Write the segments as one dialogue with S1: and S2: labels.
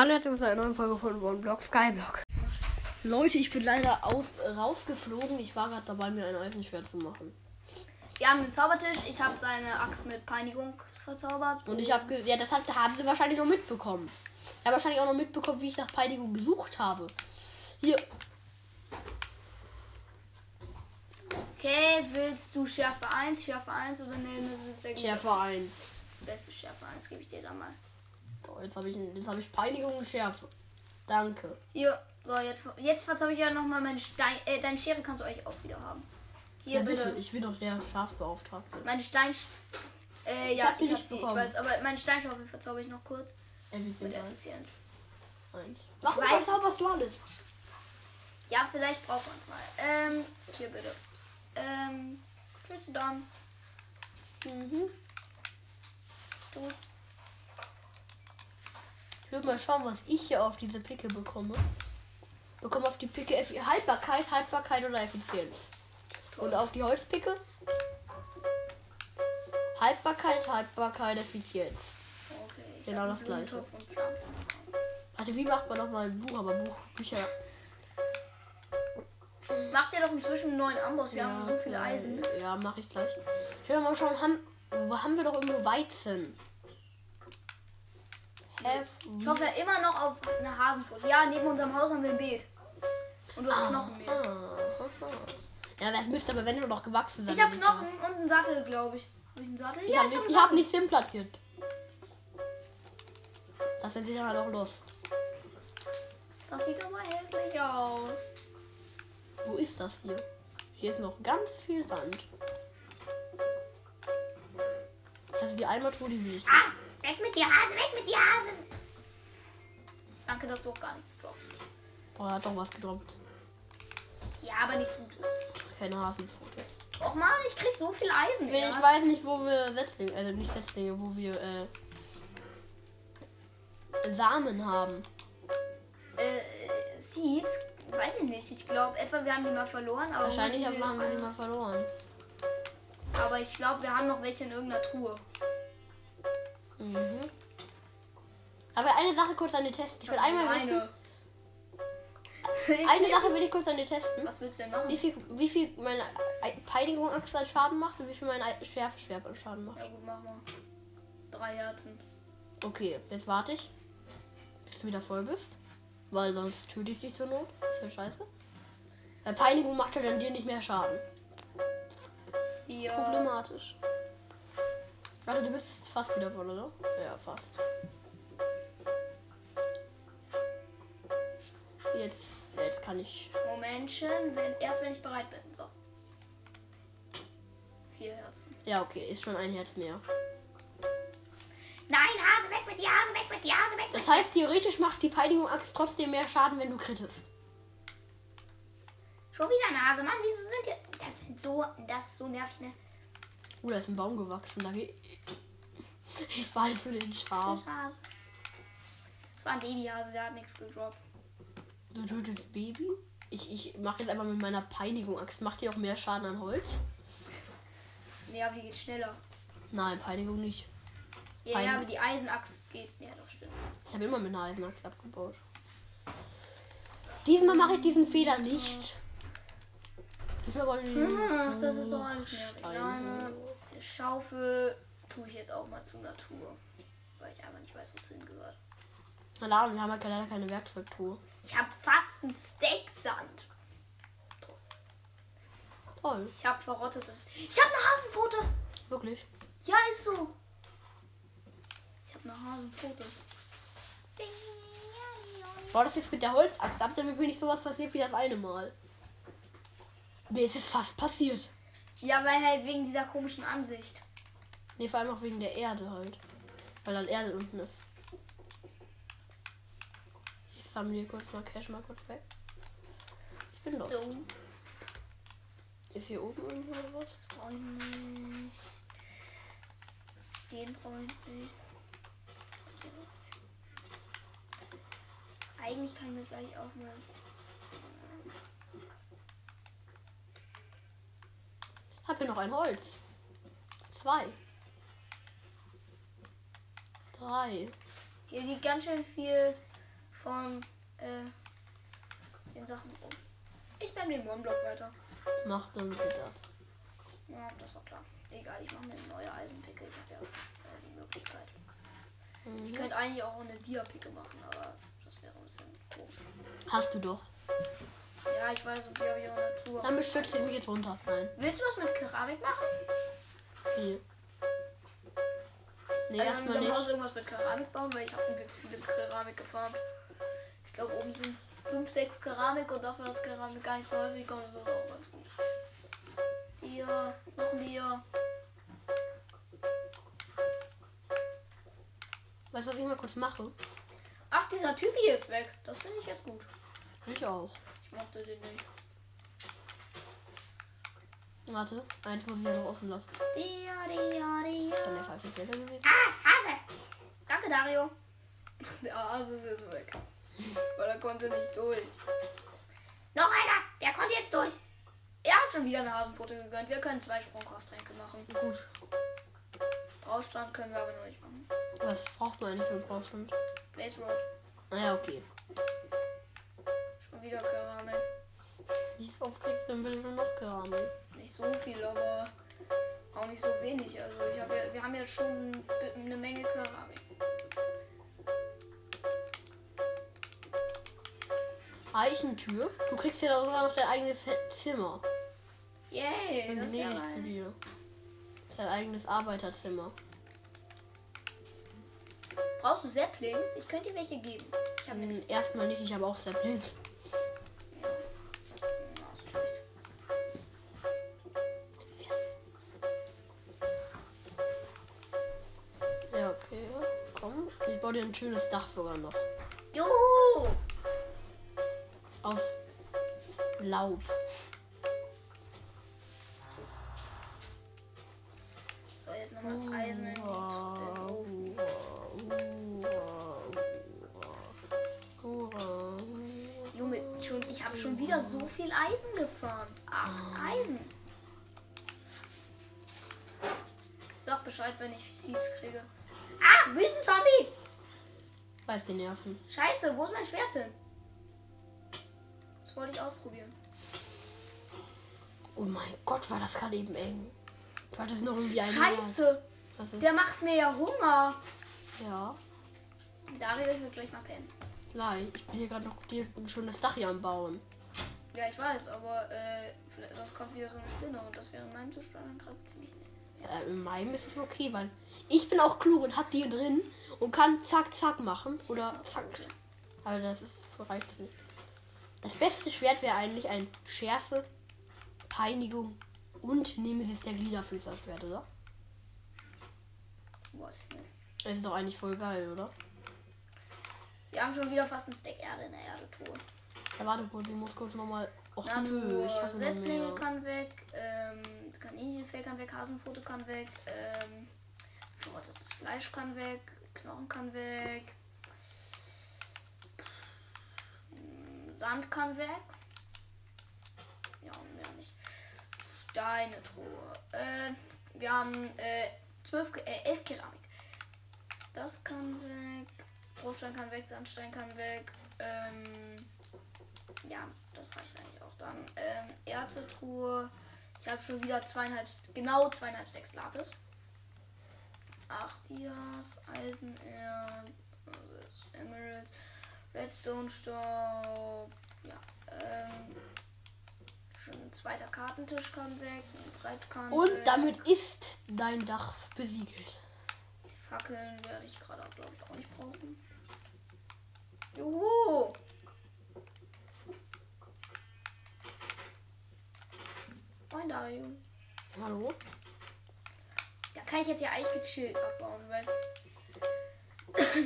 S1: Hallo, herzlich willkommen zu einer neuen Folge von OneBlock Skyblock. Leute, ich bin leider auf, äh, rausgeflogen. Ich war gerade dabei, mir ein Eisenschwert zu machen.
S2: Wir haben den Zaubertisch. Ich habe seine Axt mit Peinigung verzaubert.
S1: Und ich habe, ja, das hat, haben sie wahrscheinlich noch mitbekommen. Ich habe wahrscheinlich auch noch mitbekommen, wie ich nach Peinigung gesucht habe. Hier,
S2: Okay, willst du Schärfe 1, Schärfe 1 oder nee, das ist der
S1: Schärfe 1.
S2: Das beste Schärfe 1 gebe ich dir dann mal.
S1: So, jetzt habe ich, jetzt habe ich Peinigung und Schärfe. Danke.
S2: Hier, so, jetzt, jetzt verzauber ich ja nochmal meine Stein. Äh, deine Schere kannst du euch auch wieder haben. Hier,
S1: Ja, bitte.
S2: bitte.
S1: Ich bin doch der Schafbeauftragte.
S2: Meine Stein. Äh,
S1: Ich
S2: ja,
S1: hab
S2: ich hab
S1: nicht
S2: sie, ich weiß, aber meine Steinschaufel verzauber ich noch kurz.
S1: Effizient
S2: Mit
S1: eins. Warum
S2: weiß-
S1: verzauberst du alles?
S2: Ja, vielleicht braucht man es mal. Ähm, hier bitte. Ähm, tschüss dann.
S1: Mhm.
S2: Tschüss.
S1: Ich will mal schauen, was ich hier auf diese Picke bekomme. Bekomme auf die Picke Haltbarkeit, Haltbarkeit oder Effizienz. Und auf die Holzpicke Haltbarkeit, Haltbarkeit, Effizienz.
S2: Okay, ich
S1: Genau das Gleiche. Warte, wie macht man nochmal ein Buch? Aber Buch, Bücher.
S2: Macht ihr doch inzwischen einen neuen Amboss. Wir haben so viele
S1: äh,
S2: Eisen.
S1: Ja, mache ich gleich. Ich will mal schauen, haben, wo haben wir doch irgendwo Weizen?
S2: Ich hoffe ja immer noch auf eine Hasenfutter. Ja, neben unserem Haus haben wir ein Beet. Und du hast.
S1: Ah, aha. Ja, das müsste aber wenn du noch gewachsen sein.
S2: Ich habe Knochen
S1: das-
S2: und einen Sattel, glaube ich. Habe ich einen Sattel?
S1: Ich
S2: ja,
S1: habe
S2: ich habe
S1: hab nichts hinplatziert. Das ist sicher noch Lust.
S2: Das sieht aber hässlich aus.
S1: Wo ist das hier? Hier ist noch ganz viel Sand. Also die Eimertruhe, die will ich.
S2: Ah, weg mit dir, Hase, weg mit dir. Danke, dass du auch gar nichts droppst.
S1: Boah, er hat doch was gedroppt.
S2: Ja, aber nichts Gutes.
S1: Keine Hasenpfote.
S2: Och man, ich krieg so viel Eisen.
S1: Nee,
S2: ja.
S1: ich weiß nicht, wo wir Setzlinge, also nicht Setzlinge, wo wir äh, Samen haben.
S2: Äh, Seeds, weiß ich nicht. Ich glaube, etwa wir haben die mal verloren. Aber
S1: Wahrscheinlich
S2: die-
S1: haben wir sie mal verloren.
S2: Aber ich glaube, wir haben noch welche in irgendeiner Truhe.
S1: Mhm. Aber eine Sache kurz an dir testen. Ich will einmal wissen, eine Sache will ich kurz an dir testen.
S2: Was willst du denn machen?
S1: Wie viel, wie viel meine Peinigung Axt an Schaden macht und wie viel mein Schärfe-Schwert an Schaden macht.
S2: Ja gut, mach mal. Drei Herzen.
S1: Okay, jetzt warte ich, bis du wieder voll bist. Weil sonst töte ich dich zur Not. Das wäre scheiße. Weil Peinigung macht ja dann dir nicht mehr Schaden.
S2: Ja.
S1: Problematisch. Warte, du bist fast wieder voll, oder? Ja, fast. Jetzt, jetzt kann ich.
S2: Momentchen, wenn, erst wenn ich bereit bin. So. Vier Herzen.
S1: Ja, okay, ist schon ein Herz mehr.
S2: Nein, Hase, weg mit dir, Hase, weg mit dir, Hase, weg mit
S1: Das heißt, theoretisch macht die Peinigung Axt trotzdem mehr Schaden, wenn du krittest.
S2: Schon wieder eine Hase, Mann, wieso sind die... Das sind so... Das ist so nervig, ne?
S1: Oh, da ist ein Baum gewachsen. Da geht. Ich fall für den Schaf.
S2: Das war ein Babyhase, der hat nichts gedroppt.
S1: Du tötest Baby? Ich, ich mache jetzt einfach mit meiner Peinigung Axt. Macht die auch mehr Schaden an Holz?
S2: Nee, aber die geht schneller.
S1: Nein, Peinigung nicht.
S2: Ja,
S1: Fein.
S2: ja, aber die Eisenachs geht... Ja, doch, stimmt.
S1: Ich habe immer mit einer Eisenaxt abgebaut. Diesmal mache ich diesen Fehler nicht. Diesmal wollen wir.
S2: Ach, das ist doch alles nervig. Nein, eine Schaufel tue ich jetzt auch mal zur Natur. Weil ich einfach nicht weiß, wo es hingehört.
S1: Na wir haben halt leider keine Werkzeugtruhe.
S2: Ich habe fast ein Steak Sand.
S1: Toll,
S2: Ich habe verrottetes. Ich habe eine Hasenpfote.
S1: wirklich.
S2: Ja, ist so. Ich habe eine Hasenpfote.
S1: War das jetzt mit der Holzaxt ab, damit mir nicht sowas passiert wie das eine Mal. Mir ist es fast passiert.
S2: Ja, weil halt wegen dieser komischen Ansicht.
S1: Nee, vor allem auch wegen der Erde halt. Weil dann Erde unten ist. Sammle kurz mal Cash mal kurz weg. Ich bin los.
S2: Stone.
S1: Ist hier oben irgendwo oder was?
S2: Das brauche ich nicht. Den brauche ich nicht. Eigentlich kann ich mir gleich auch mal.
S1: Hab hier noch ein Holz. Zwei. Drei.
S2: Hier liegt ganz schön viel von äh, den Sachen rum. Ich bin den One-Block weiter.
S1: Mach dann sie das.
S2: Ja, das war klar. Egal, ich mache mir eine neue Eisenpicke. Ich habe ja äh, die Möglichkeit. Ich
S1: Mhm.
S2: könnte eigentlich auch eine Dia-Picke machen, aber das wäre ein bisschen komisch.
S1: Hast du doch.
S2: Ja, ich weiß, und die habe ich auch in der Tour.
S1: Dann beschützt ihn jetzt runter. Nein.
S2: Willst du was mit Keramik machen?
S1: Hier. Nee,
S2: Nee, in
S1: erstmal
S2: unserem Haus
S1: nicht.
S2: irgendwas mit Keramik bauen, weil ich habe jetzt viele Keramik gefarmt. Glaube, oben sind 5, 6 Keramik und dafür ist Keramik gar nicht so häufig und das ist auch ganz gut. Hier, noch ein hier.
S1: Weißt du, was ich mal kurz mache?
S2: Ach, dieser Typ hier ist weg. Das finde ich jetzt gut.
S1: Ich auch.
S2: Ich mochte den nicht.
S1: Warte, eins muss ich ja noch offen lassen.
S2: Dia, dia, dia.
S1: Das ist der falsche gewesen.
S2: Ah, Hase! Danke, Dario. Der Hase ist jetzt weg. Weil er konnte nicht durch. Noch einer! Der konnte jetzt durch. Er hat schon wieder eine Hasenpfote gegönnt. Wir können zwei Sprungkrafttränke machen.
S1: Gut.
S2: Braustand können wir aber noch nicht machen.
S1: Was braucht man eigentlich für einen Brauchstand?
S2: Blaze Rod.
S1: Naja, okay.
S2: Schon wieder Keramik.
S1: Wie oft kriegst du denn bitte noch Keramik?
S2: Nicht so viel, aber auch nicht so wenig. Also ich hab ja, wir haben jetzt schon eine Menge Keramik.
S1: Eichentür? Du kriegst ja sogar noch dein eigenes Zimmer.
S2: Yay,
S1: Und
S2: das wäre
S1: zu dir. Dein eigenes Arbeiterzimmer.
S2: Brauchst du Saplings? Ich könnte dir welche geben. Ich habe
S1: Hm, erstmal nicht, ich habe auch Saplings. Ja, okay. Komm. Ich baue dir ein schönes Dach sogar noch. Aus Laub.
S2: So, jetzt nochmal das Eisen in den Ofen. Junge, schon, ich habe schon wieder so viel Eisen gefarmt. Acht Eisen. Ich sag Bescheid, wenn ich Seeds kriege. Ah, Wüstenzombie!
S1: Weiß die Nerven.
S2: Scheiße, wo ist mein Schwert hin? Das wollte ich ausprobieren.
S1: Oh mein Gott, war das gerade eben eng. Du hattest noch irgendwie ein
S2: Scheiße, der macht mir ja Hunger.
S1: Ja.
S2: Dario, ich will gleich mal pennen.
S1: Nein, ich bin hier gerade noch ein schönes Dach hier am Bauen.
S2: Ja, ich weiß, aber äh, sonst kommt wieder so eine Spinne und das wäre in meinem Zustand dann gerade ziemlich nett.
S1: Ja, in meinem ist es okay, weil ich bin auch klug und hab die hier drin und kann zack, zack machen. Oder zack. Aber das ist reicht nicht. Das beste Schwert wäre eigentlich ein Schärfe, Peinigung und Nemesis der Gliederfüßer-Schwert, oder?
S2: Weiß ich nicht.
S1: Das ist doch eigentlich voll geil, oder?
S2: Wir haben schon wieder fast ein Stack Erde in der Erdetour.
S1: Ja, warte kurz, ich muss kurz nochmal. Och nö,
S2: Natur,
S1: ich hab
S2: Setzlinge kann weg, ähm, Kaninchenfell kann weg, Hasenpfote kann weg, ähm, verrottetes Fleisch kann weg, Knochen kann weg, Sand kann weg. Ja, mehr nicht. Steinetruhe. Äh, wir haben äh, zwölf, Ke- äh, elf Keramik. Das kann weg. Bruchstein kann weg, Sandstein kann weg. Ähm, ja, das reicht eigentlich auch dann. Ähm, Erzetruhe. Ich habe schon wieder zweieinhalb, genau zweieinhalb, sechs Lapis. Acht Dias, Eisenerz, Emerald, Redstone Staub. Ja, ähm, schon ein zweiter Kartentisch kann weg, Brett
S1: Und
S2: weg.
S1: damit ist dein Dach besiegelt.
S2: Die Fackeln werde ich gerade, glaube ich, auch nicht brauchen. Juhu! Moin Dario.
S1: Hallo?
S2: Da kann ich jetzt ja eigentlich gechillt abbauen, weil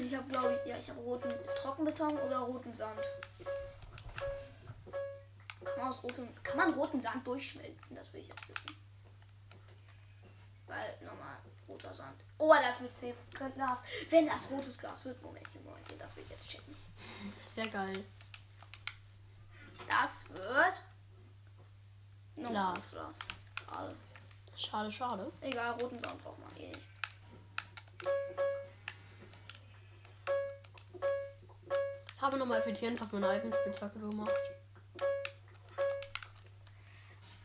S2: ich habe, glaube ich, ja, ich habe roten Trockenbeton oder roten Sand. Kann man, aus rotem, kann man roten Sand durchschmelzen? Das will ich jetzt wissen. Weil normal roter Sand. Oh, das wird safe Glas. Wenn das rotes Glas wird, Momentchen, Momentchen, das will ich jetzt checken.
S1: Sehr geil.
S2: Das wird normales Glas. Schade.
S1: Schade, schade.
S2: Egal, roten Sand braucht man eh nicht.
S1: Habe nochmal effizient auf meine Eisenspitzhacke gemacht.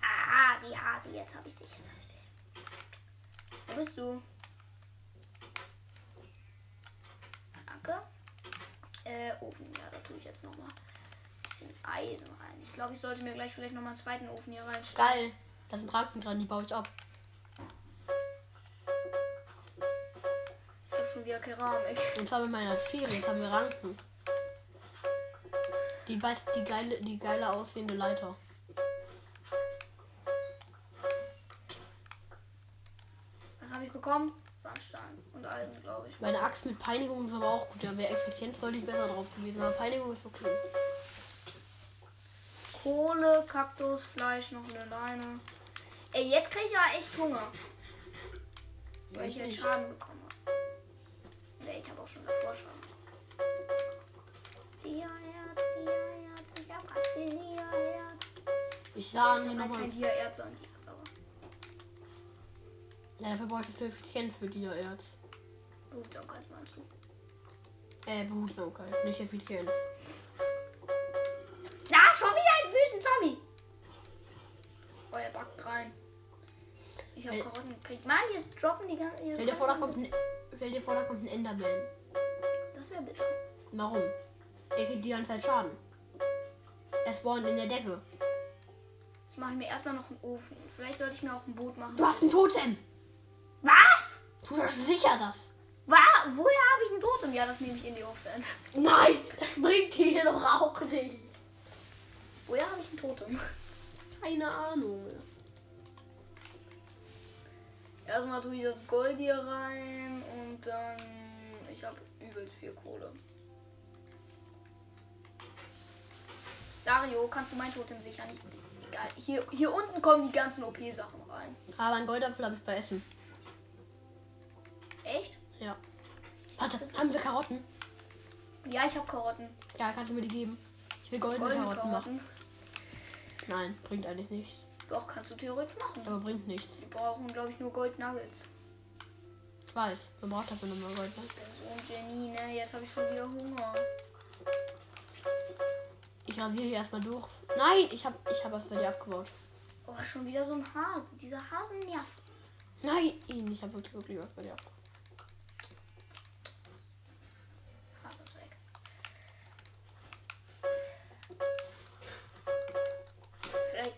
S2: Ah, Hasi, Hasi, jetzt hab ich dich, jetzt hab ich dich. Wo bist du? Danke. Äh, Ofen, ja, da tue ich jetzt nochmal ein bisschen Eisen rein. Ich glaube, ich sollte mir gleich vielleicht nochmal einen zweiten Ofen hier reinstellen.
S1: Geil. Da sind Ranken dran, die baue ich ab.
S2: Ich habe schon wieder Keramik.
S1: Und zwar mit meiner Schere. Jetzt haben wir Ranken. Die, weiß, die, geile, die geile aussehende Leiter.
S2: Was habe ich bekommen? Sandstein und Eisen, glaube ich.
S1: Meine Axt mit Peinigung ist aber auch gut. Da wäre Effizienz deutlich besser drauf gewesen. Aber Peinigung ist okay.
S2: Kohle, Kaktus, Fleisch, noch eine Leine. Ey, jetzt kriege ich ja echt Hunger. Weil ich jetzt
S1: nicht.
S2: Schaden bekommen habe. Nee, ich habe auch schon davor Schaden bekommen. Dia-Erz, Dia-Erz, ich
S1: Ich
S2: Ich habe halt
S1: nochmal.
S2: kein Dia-Erz, sondern Dia sauer.
S1: Ja, dafür bräuchtest du Effizienz für die Erz.
S2: Behutsamkeit meinst du?
S1: Äh, Behutsamkeit, nicht Effizienz.
S2: Na, schon wieder ein Wüstenzombie! Oh, er backt rein. Ich habe
S1: Ey.
S2: Karotten gekriegt. Mann, hier droppen die ganzen...
S1: Stell dir vor, da kommt ein, stell dir vor, da kommt ein Enderman.
S2: Das wäre bitter.
S1: Warum? Er kriegt die ganze Zeit Schaden. Er spawnt in der Decke.
S2: Jetzt mache ich mir erstmal noch einen Ofen. Vielleicht sollte ich mir auch ein Boot machen.
S1: Du hast ein Totem.
S2: Was?
S1: Tu das sicher das.
S2: Wa woher habe ich ein Totem? Ja, das nehme ich in die Ofen.
S1: Nein, das bringt dir doch auch nicht.
S2: Woher habe ich ein Totem?
S1: Keine Ahnung.
S2: Erstmal tue ich das Gold hier rein und dann. Ich habe übelst viel Kohle. Dario, kannst du mein Totem sichern? Ich, egal. Hier, hier unten kommen die ganzen OP-Sachen rein.
S1: Aber ein Goldapfel habe ich bei Essen.
S2: Echt?
S1: Ja. Warte, haben wir Karotten?
S2: Ja, ich habe Karotten.
S1: Ja, kannst du mir die geben? Ich will goldene
S2: Goldene
S1: Karotten machen.
S2: Karotten.
S1: Nein, bringt eigentlich nichts.
S2: Doch, kannst du theoretisch machen.
S1: Aber bringt nichts.
S2: Wir brauchen, glaube ich, nur Gold-Nuggets.
S1: Ich weiß, man braucht dafür nochmal Gold. Ne?
S2: Ich bin so ein Genie, ne? Jetzt habe ich schon wieder Hunger.
S1: Ich rasiere hier erstmal durch. Nein, ich habe ich hab was bei dir abgebaut.
S2: Oh, schon wieder so ein Hase. Dieser Hasen nervt.
S1: Nein, ich habe wirklich, wirklich was bei dir abgebaut.
S2: Hase ist weg. Vielleicht.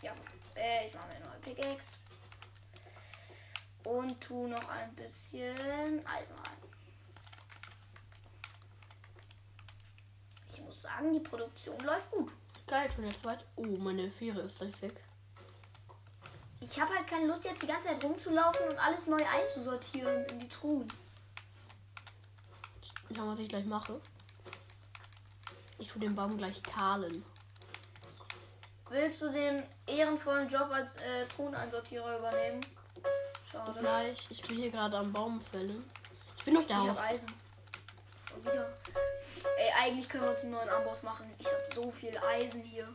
S2: Ja. Äh, ich mache mir eine neue Pickaxe. Und tu noch ein bisschen Eisen rein. Ich muss sagen, die Produktion läuft gut.
S1: Geil, schon der zweite. Oh, meine Fähre ist gleich weg.
S2: Ich habe halt keine Lust, jetzt die ganze Zeit rumzulaufen und alles neu einzusortieren in die Truhen.
S1: Schau mal, was ich gleich mache. Ich tue den Baum gleich kahlen.
S2: Willst du den ehrenvollen Job als äh, Truheneinsortierer übernehmen? Schade.
S1: Gleich. Ich bin hier gerade am Baum fällen. Ich bin auf der
S2: Ich
S1: Haus.
S2: Eisen. Schon wieder. Ey, eigentlich können wir uns einen neuen Amboss machen. Ich habe so viel Eisen hier.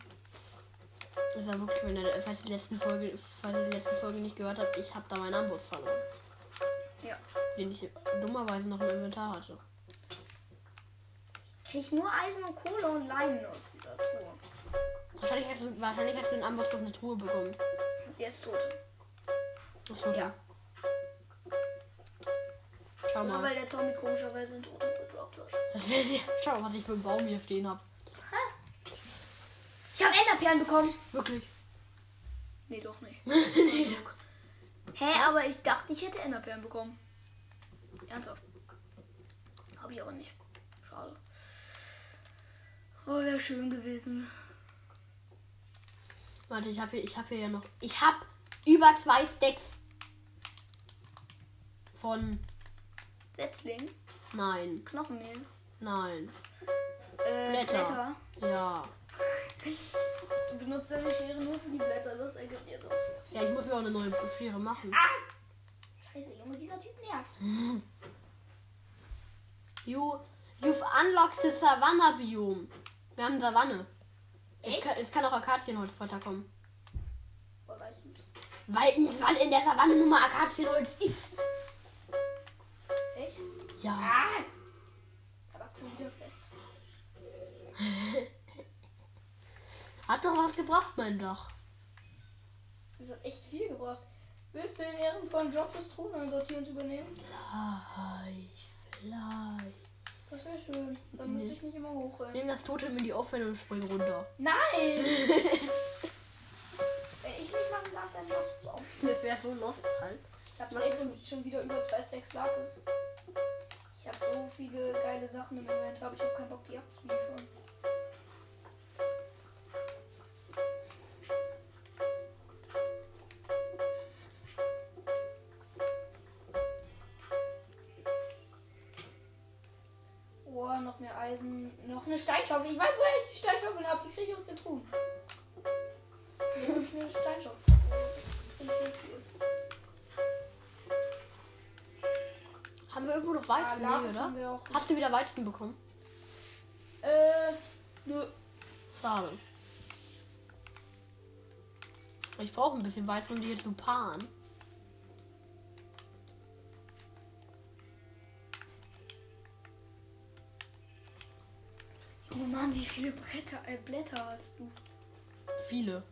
S1: Das war wirklich, wenn ihr, falls ihr die letzten Folge, falls ihr die letzten Folge nicht gehört habt, ich habe da meinen Amboss verloren.
S2: Ja.
S1: Den ich dummerweise noch im Inventar hatte.
S2: Ich krieg nur Eisen und Kohle und Leinen aus dieser Truhe.
S1: Wahrscheinlich hast du, wahrscheinlich hast du den Amboss durch eine Truhe bekommen.
S2: Der ist tot.
S1: Das wird
S2: Ja.
S1: Schau
S2: Nur
S1: mal.
S2: weil der Zombie komischerweise ein hat.
S1: Das wär sehr, schau mal, was ich für einen Baum hier stehen habe.
S2: Ich habe Enderperlen bekommen.
S1: Wirklich.
S2: Nee, doch nicht.
S1: nee,
S2: Hä, aber ich dachte, ich hätte Enderperlen bekommen. Ernsthaft. Habe ich aber nicht. Schade. Oh, wäre schön gewesen.
S1: Warte, ich habe hier, ich habe hier ja noch. Ich habe über zwei Stacks von.
S2: Setzling,
S1: Nein,
S2: Knochenmehl,
S1: nein.
S2: äh,
S1: Blätter.
S2: Blätter.
S1: Ja.
S2: Du benutzt deine Schere nur für die Blätter, das ergibt jetzt auch sehr.
S1: Ja, ich muss mir auch eine neue Schere machen.
S2: Scheiße, Junge, dieser Typ nervt.
S1: You, you've unlocked the Savannah Biome. Wir haben Savanne. Jetzt kann, jetzt kann auch Akazienholz weiterkommen.
S2: Woher weißt du
S1: Weil, weil in der Savanne nun mal Akazienholz ist.
S2: Echt?
S1: Ja.
S2: Ah! Aber schon wieder fest.
S1: noch was gebracht, mein Dach.
S2: Das hat echt viel gebracht. Willst du den ehrenvollen Job des Throneinsortierens übernehmen?
S1: Vielleicht, vielleicht.
S2: Das wäre schön. Dann müsste ich nicht immer hochrennen.
S1: Nimm das Totem in die Offene und spring runter.
S2: Nein! Wenn ich nicht machen darf, dann machst du auch.
S1: Das wäre so lost halt.
S2: Ich habe safe schon wieder über zwei Stacks Lapis. Ich habe so viele geile Sachen im Inventar, aber ich habe keinen Bock, die abzuliefern. Eisen. Noch eine Steinschaufel. Ich weiß, woher ich die Steinschaufel habe. Die kriege ich aus den Truhen. Jetzt habe ich mir eine Steinschaufel.
S1: Haben wir irgendwo noch Weizen? nee,
S2: Lapis
S1: oder? Hast du wieder Weizen bekommen?
S2: Äh, nö.
S1: Schade. Ich brauche ein bisschen Weizen, um die hier zu paaren.
S2: Mann, wie viele Bretter, äh, Blätter hast du?
S1: Viele.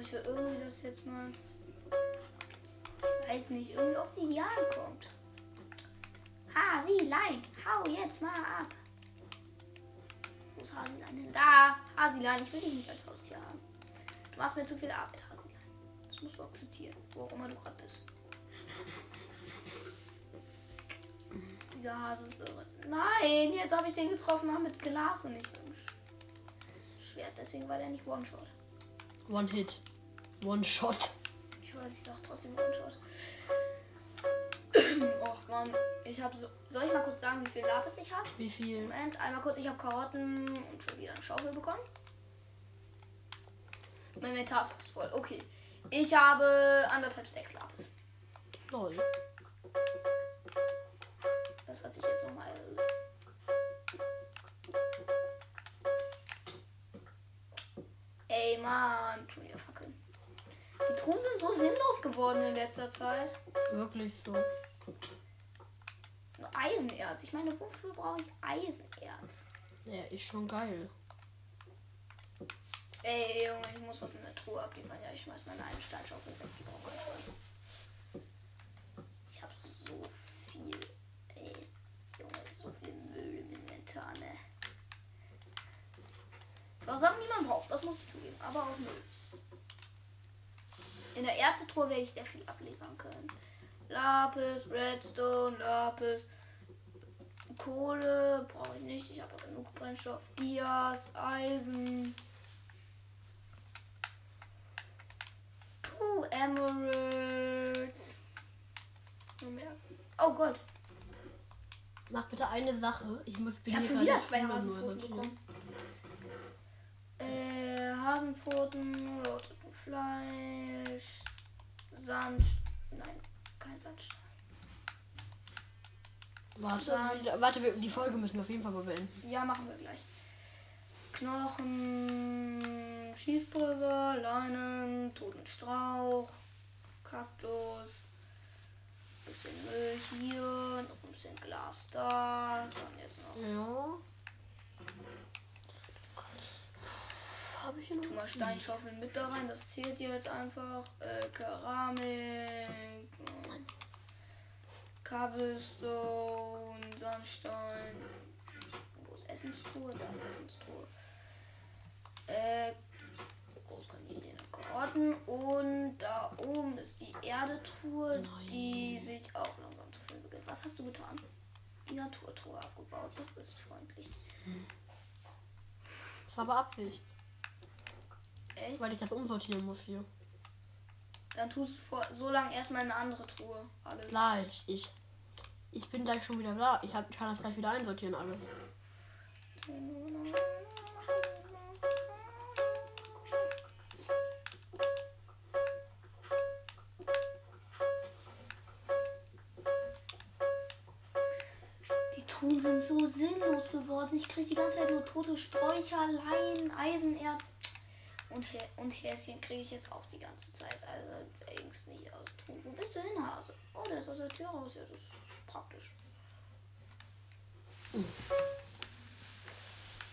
S2: Ich will irgendwie das jetzt mal. Ich weiß nicht, irgendwie Obsidian kommt. Hasilein, hau jetzt mal ab. Wo ist Hasilein hin? Da, Hasilein, ich will dich nicht als Haustier haben. Du machst mir zu viel Arbeit, Hasilein. Das musst du akzeptieren, wo auch immer du gerade bist. Dieser Hase ist irre. Nein, jetzt habe ich den getroffen aber mit Glas und nicht mit dem Sch- Schwert. Deswegen war der nicht One-Shot.
S1: One Hit. One Shot.
S2: Ich weiß, ich sag trotzdem One-Shot. Och man, ich habe so. Soll ich mal kurz sagen, wie viel Lapis ich habe?
S1: Wie viel?
S2: Moment, einmal kurz, ich habe Karotten und schon wieder eine Schaufel bekommen. Mein Inventar ist voll. Okay. Ich habe anderthalb Stacks Lapis.
S1: Lol.
S2: Wird sich jetzt nochmal. Ey, Mann. Schon wieder fackeln. Die Truhen sind so sinnlos geworden in letzter Zeit.
S1: Wirklich so.
S2: Nur Eisenerz. Ich meine, wofür brauche ich Eisenerz?
S1: Ja, ist schon geil.
S2: Ey, Junge, ich muss was in der Truhe abliefern. Ja, ich schmeiß meine eine Steinschaufel weg. Die brauche ich schon. Ich habe so viel. Ey, Junge, so viel Müll im Inventar, ne? Zwar Sachen, die man braucht, das muss ich zugeben, aber auch Müll. In der Ärztetruhe werde ich sehr viel abliefern können. Lapis, Redstone, Lapis, Kohle brauche ich nicht. Ich habe genug Brennstoff. Dias, Eisen. Puh, Emeralds. Oh Gott,
S1: Mach bitte eine Sache. Ich muss
S2: ich habe schon wieder zwei Hasenpfoten bekommen. Hasenpfoten, Fleisch, Sand. Nein, kein Sandstein.
S1: Warte,
S2: Sand.
S1: warte, wir, die Folge müssen wir auf jeden Fall mal beenden.
S2: Ja, machen wir gleich. Knochen, Schießpulver, Leinen, toten Strauch, Kaktus, bisschen Müll hier, noch ein bisschen Glas da, dann jetzt noch
S1: Ja. Habe ich hier
S2: Tu
S1: noch?
S2: mal Steinschaufeln mit da rein, das zählt jetzt einfach. Äh, Keramik, Cobblestone, Sandstein. Wo ist Essenstruhe? Da ist Essenstruhe. Äh, Großkaninen, Karotten und da oben ist die Erdetruhe,
S1: Nein.
S2: die sich auch langsam zu füllen beginnt. Was hast du getan? Die Naturtruhe abgebaut, das ist freundlich.
S1: Das war aber Absicht,
S2: Echt?
S1: weil ich das umsortieren muss hier.
S2: Dann tust du vor, so lange erstmal in eine andere Truhe. Alles.
S1: Gleich. Ich, ich bin gleich schon wieder da. Ich, hab, ich kann das gleich wieder einsortieren alles.
S2: Die Truhen sind so sinnlos geworden. Ich kriege die ganze Zeit nur tote Sträucher, Leinen, Eisenerz. Und, Hä und Häschen kriege ich jetzt auch die ganze Zeit. Also denkst nicht aus. Wo bist du hin, Hase? Oh, der ist aus der Tür raus. Ja, das ist praktisch.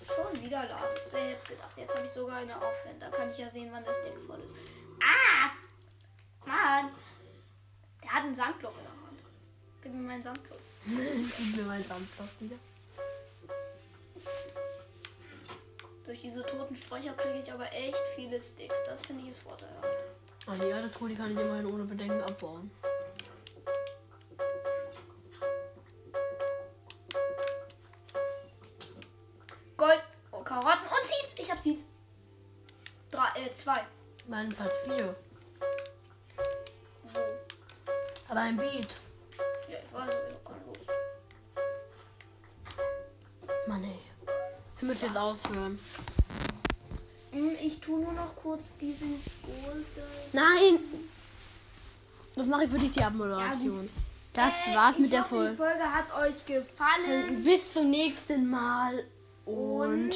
S2: Schon wieder laden. Das wäre jetzt gedacht. Jetzt habe ich sogar eine Aufhände. Da kann ich ja sehen, wann das Deck voll ist. Ah! Mann! Der hat einen Sandblock in der Hand. Gib mir meinen Sandblock.
S1: Gib mir meinen Sandblock wieder.
S2: Durch diese toten Sträucher kriege ich aber echt viele Sticks. Das finde ich ist vorteilhaft.
S1: Ah, die Erde die kann ich immerhin ohne Bedenken abbauen.
S2: Gold, oh, Karotten und Seeds. Ich habe Seeds. Drei, äh, zwei.
S1: Mein Platz 4.
S2: Wo?
S1: Aber ein Beat. Müssen jetzt aufhören.
S2: Hm, Ich tue nur noch kurz dieses Gold. da-
S1: Nein! Das mache ich für dich die Abmoderation. Das
S2: Äh,
S1: war's mit der
S2: hoffe,
S1: Folge.
S2: Die Folge hat euch gefallen.
S1: Bis zum nächsten Mal
S2: Und